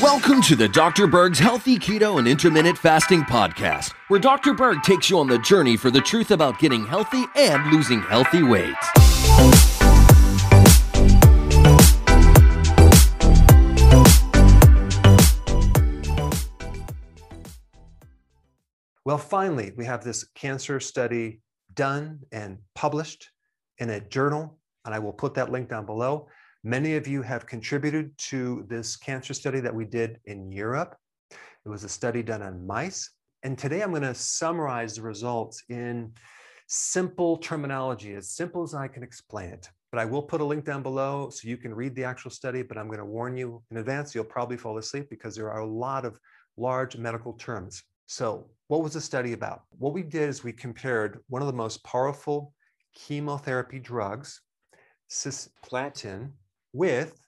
Welcome to the Dr. Berg's Healthy Keto and Intermittent Fasting Podcast, where Dr. Berg takes you on the journey for the truth about getting healthy and losing healthy weight. Well, finally, we have this cancer study done and published in a journal, and I will put that link down below. Many of you have contributed to this cancer study that we did in Europe. It was a study done on mice. And today I'm going to summarize the results in simple terminology, as simple as I can explain it. But I will put a link down below so you can read the actual study. But I'm going to warn you in advance, you'll probably fall asleep because there are a lot of large medical terms. So, what was the study about? What we did is we compared one of the most powerful chemotherapy drugs, cisplatin, with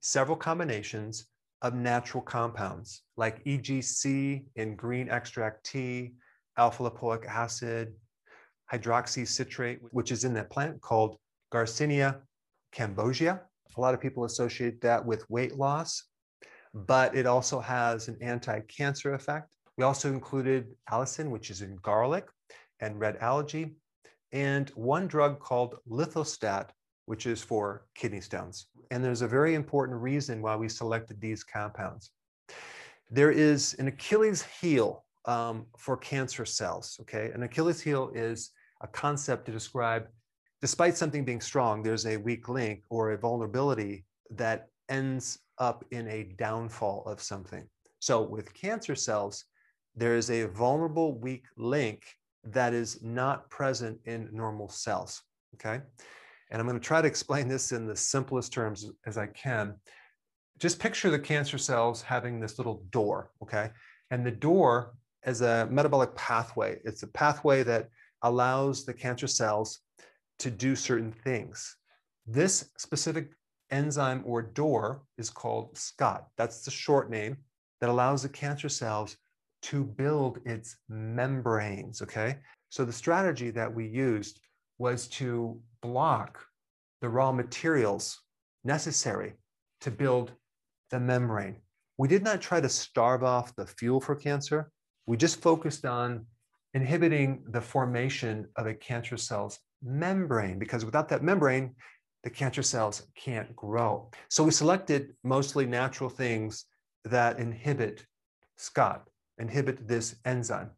several combinations of natural compounds like EGC in green extract tea, alpha lipoic acid, hydroxycitrate, which is in that plant called Garcinia cambogia. A lot of people associate that with weight loss, but it also has an anti cancer effect. We also included allicin, which is in garlic and red algae, and one drug called lithostat, which is for kidney stones. And there's a very important reason why we selected these compounds. There is an Achilles heel um, for cancer cells, okay? An Achilles heel is a concept to describe, despite something being strong, there's a weak link or a vulnerability that ends up in a downfall of something. So with cancer cells, there is a vulnerable weak link that is not present in normal cells, okay? And I'm going to try to explain this in the simplest terms as I can. Just picture the cancer cells having this little door, okay? And the door is a metabolic pathway. It's a pathway that allows the cancer cells to do certain things. This specific enzyme or door is called SCOT. That's the short name that allows the cancer cells to build its membranes, okay? So the strategy that we used was to block the raw materials necessary to build the membrane. We did not try to starve off the fuel for cancer. We just focused on inhibiting the formation of a cancer cell's membrane because without that membrane, the cancer cells can't grow. So we selected mostly natural things that inhibit SCOT, inhibit this enzyme.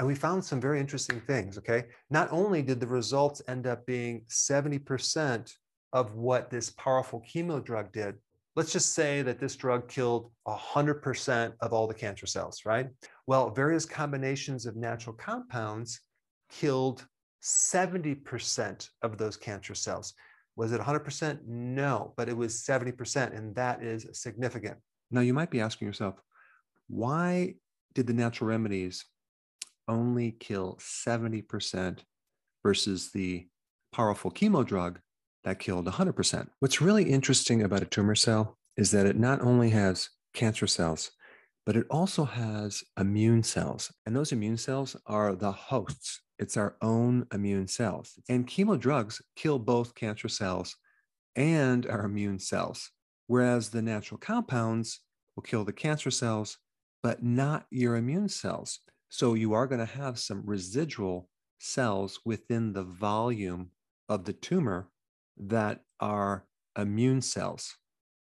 And we found some very interesting things, okay? Not only did the results end up being 70% of what this powerful chemo drug did, let's just say that this drug killed 100% of all the cancer cells, right? Well, various combinations of natural compounds killed 70% of those cancer cells. Was it 100%? No, but it was 70%, and that is significant. Now, you might be asking yourself, why did the natural remedies only kill 70% versus the powerful chemo drug that killed 100%. What's really interesting about a tumor cell is that it not only has cancer cells, but it also has immune cells. And those immune cells are the hosts. It's our own immune cells. And chemo drugs kill both cancer cells and our immune cells, whereas the natural compounds will kill the cancer cells, but not your immune cells. So you are going to have some residual cells within the volume of the tumor that are immune cells.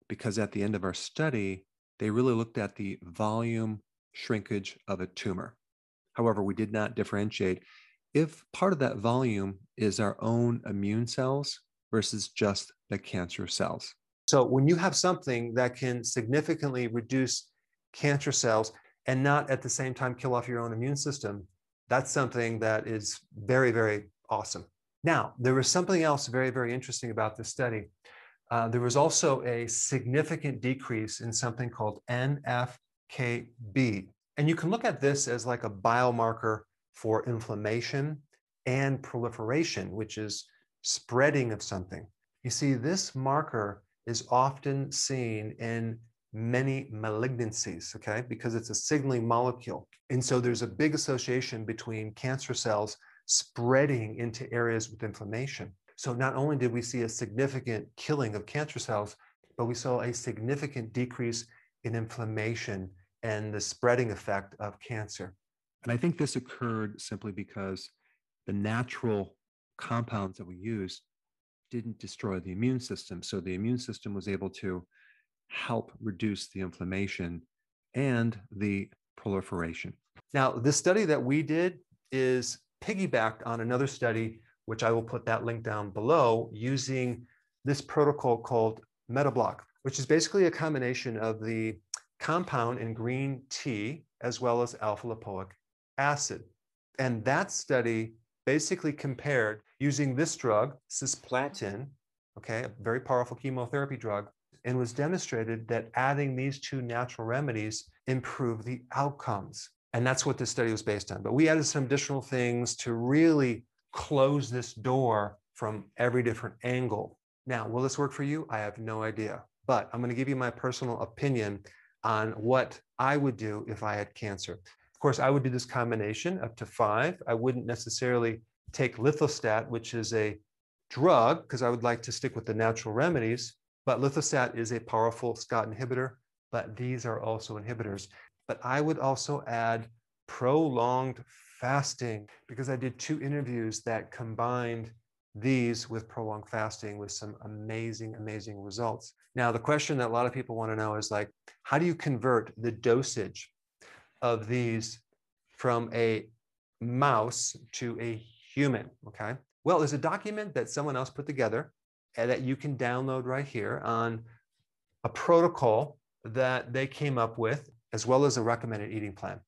Because at the end of our study, they really looked at the volume shrinkage of a tumor. However, we did not differentiate if part of that volume is our own immune cells versus just the cancer cells. So, when you have something that can significantly reduce cancer cells, and not at the same time kill off your own immune system, that's something that is very, very awesome. Now, there was something else very, very interesting about this study. Uh, there was also a significant decrease in something called NFKB. And you can look at this as like a biomarker for inflammation and proliferation, which is spreading of something. You see, this marker is often seen in many malignancies, okay, because it's a signaling molecule. And so there's a big association between cancer cells spreading into areas with inflammation. So not only did we see a significant killing of cancer cells, but we saw a significant decrease in inflammation and the spreading effect of cancer. And I think this occurred simply because the natural compounds that we used didn't destroy the immune system. So the immune system was able to help reduce the inflammation and the proliferation. Now, the study that we did is piggybacked on another study, which I will put that link down below, using this protocol called MetaBlock, which is basically a combination of the compound in green tea as well as alpha lipoic acid. And that study basically compared using this drug, cisplatin, okay, a very powerful chemotherapy drug, and was demonstrated that adding these two natural remedies improved the outcomes. And that's what this study was based on. But we added some additional things to really close this door from every different angle. Now, will this work for you? I have no idea. But I'm going to give you my personal opinion on what I would do if I had cancer. Of course, I would do this combination up to five. I wouldn't necessarily take lithostat, which is a drug, because I would like to stick with the natural remedies. But lithostat is a powerful SCOT inhibitor, but these are also inhibitors. But I would also add prolonged fasting because I did two interviews that combined these with prolonged fasting with some amazing, amazing results. Now, the question that a lot of people want to know is like, how do you convert the dosage of these from a mouse to a human? Okay. Well, there's a document that someone else put together Uh, that you can download right here on a protocol that they came up with, as well as a recommended eating plan.